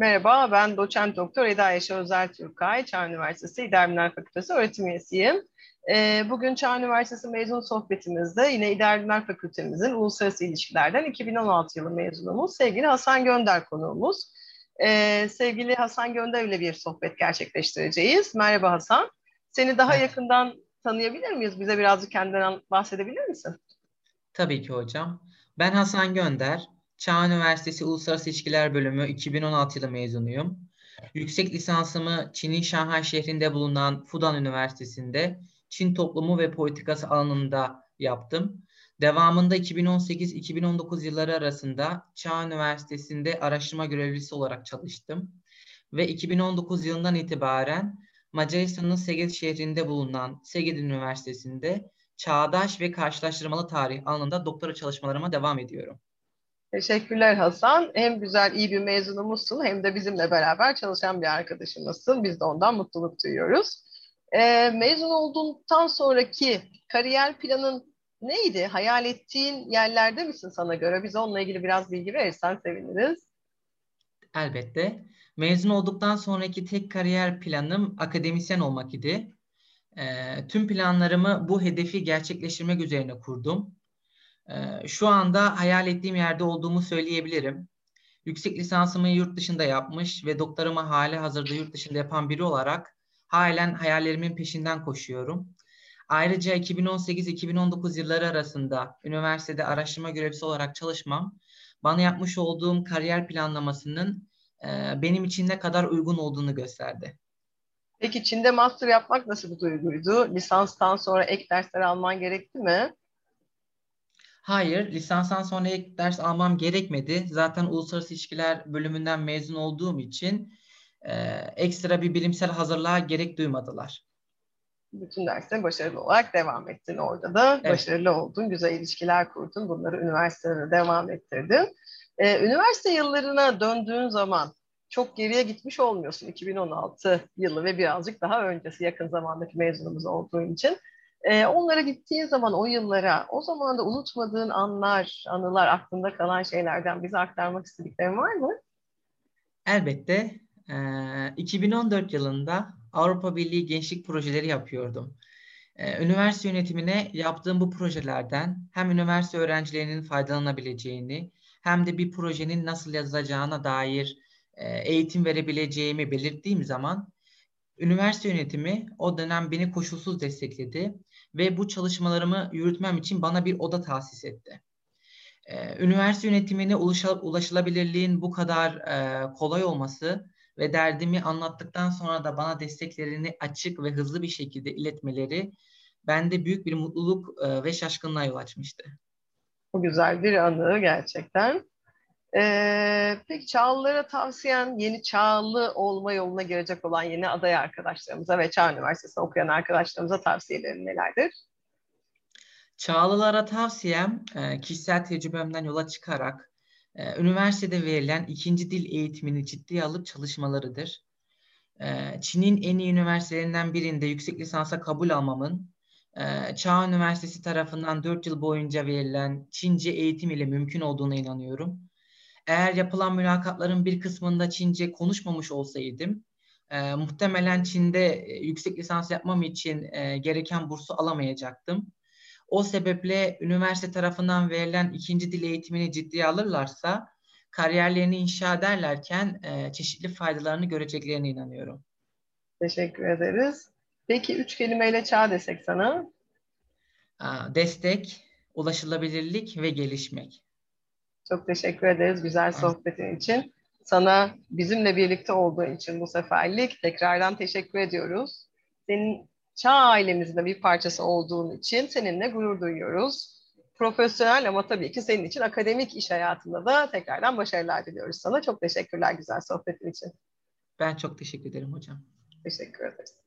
Merhaba, ben doçent doktor Eda Yaşar Özel Türkay, Çağ Üniversitesi İdari Bilimler Fakültesi öğretim üyesiyim. Ee, bugün Çağ Üniversitesi mezun sohbetimizde yine İdari Bilimler Fakültemizin Uluslararası İlişkilerden 2016 yılı mezunumuz sevgili Hasan Gönder konuğumuz. Ee, sevgili Hasan Gönder ile bir sohbet gerçekleştireceğiz. Merhaba Hasan. Seni daha evet. yakından tanıyabilir miyiz? Bize birazcık kendinden bahsedebilir misin? Tabii ki hocam. Ben Hasan Gönder. Çağ Üniversitesi Uluslararası İlişkiler Bölümü 2016 yılı mezunuyum. Yüksek lisansımı Çin'in Şanghay şehrinde bulunan Fudan Üniversitesi'nde Çin toplumu ve politikası alanında yaptım. Devamında 2018-2019 yılları arasında Çağ Üniversitesi'nde araştırma görevlisi olarak çalıştım. Ve 2019 yılından itibaren Macaristan'ın Szeged şehrinde bulunan Szeged Üniversitesi'nde çağdaş ve karşılaştırmalı tarih alanında doktora çalışmalarıma devam ediyorum. Teşekkürler Hasan. Hem güzel, iyi bir mezunumuzsun hem de bizimle beraber çalışan bir arkadaşımızsın. Biz de ondan mutluluk duyuyoruz. Ee, mezun olduktan sonraki kariyer planın neydi? Hayal ettiğin yerlerde misin sana göre? Bize onunla ilgili biraz bilgi verirsen seviniriz. Elbette. Mezun olduktan sonraki tek kariyer planım akademisyen olmak idi. E, tüm planlarımı bu hedefi gerçekleştirmek üzerine kurdum. Ee, şu anda hayal ettiğim yerde olduğumu söyleyebilirim. Yüksek lisansımı yurt dışında yapmış ve doktoramı hali hazırda yurt dışında yapan biri olarak halen hayallerimin peşinden koşuyorum. Ayrıca 2018-2019 yılları arasında üniversitede araştırma görevlisi olarak çalışmam, bana yapmış olduğum kariyer planlamasının e, benim için ne kadar uygun olduğunu gösterdi. Peki Çin'de master yapmak nasıl bir duyguydu? Lisanstan sonra ek dersler alman gerekti mi? Hayır, lisanstan sonra ek ders almam gerekmedi. Zaten uluslararası ilişkiler bölümünden mezun olduğum için e, ekstra bir bilimsel hazırlığa gerek duymadılar. Bütün dersine başarılı olarak devam ettin orada da. Evet. Başarılı oldun, güzel ilişkiler kurdun. Bunları üniversitelere devam ettirdin. Ee, üniversite yıllarına döndüğün zaman çok geriye gitmiş olmuyorsun 2016 yılı ve birazcık daha öncesi yakın zamandaki mezunumuz olduğu için. E, onlara gittiğin zaman o yıllara, o zaman da unutmadığın anlar, anılar, aklında kalan şeylerden bize aktarmak istediklerin var mı? Elbette. E, 2014 yılında Avrupa Birliği Gençlik Projeleri yapıyordum. E, üniversite yönetimine yaptığım bu projelerden hem üniversite öğrencilerinin faydalanabileceğini hem de bir projenin nasıl yazılacağına dair e, eğitim verebileceğimi belirttiğim zaman üniversite yönetimi o dönem beni koşulsuz destekledi ve bu çalışmalarımı yürütmem için bana bir oda tahsis etti. Ee, üniversite yönetimine ulaşılabilirliğin bu kadar e, kolay olması ve derdimi anlattıktan sonra da bana desteklerini açık ve hızlı bir şekilde iletmeleri bende büyük bir mutluluk e, ve şaşkınlığa yol açmıştı. Bu güzel bir anı gerçekten. Ee, peki Çağlılara tavsiyen yeni Çağlı olma yoluna girecek olan yeni aday arkadaşlarımıza ve Çağ Üniversitesi'nde okuyan arkadaşlarımıza tavsiyelerin nelerdir? Çağlılara tavsiyem e, kişisel tecrübemden yola çıkarak e, üniversitede verilen ikinci dil eğitimini ciddiye alıp çalışmalarıdır. E, Çin'in en iyi üniversitelerinden birinde yüksek lisansa kabul almamın Çağ Üniversitesi tarafından 4 yıl boyunca verilen Çince eğitim ile mümkün olduğuna inanıyorum eğer yapılan mülakatların bir kısmında Çince konuşmamış olsaydım e, muhtemelen Çin'de e, yüksek lisans yapmam için e, gereken bursu alamayacaktım. O sebeple üniversite tarafından verilen ikinci dil eğitimini ciddiye alırlarsa kariyerlerini inşa ederlerken e, çeşitli faydalarını göreceklerine inanıyorum. Teşekkür ederiz. Peki üç kelimeyle çağ desek sana? Destek, ulaşılabilirlik ve gelişmek. Çok teşekkür ederiz güzel sohbetin için. Sana bizimle birlikte olduğun için bu seferlik tekrardan teşekkür ediyoruz. Senin Çağ ailemizin bir parçası olduğun için seninle gurur duyuyoruz. Profesyonel ama tabii ki senin için akademik iş hayatında da tekrardan başarılar diliyoruz sana. Çok teşekkürler güzel sohbetin için. Ben çok teşekkür ederim hocam. Teşekkür ederiz.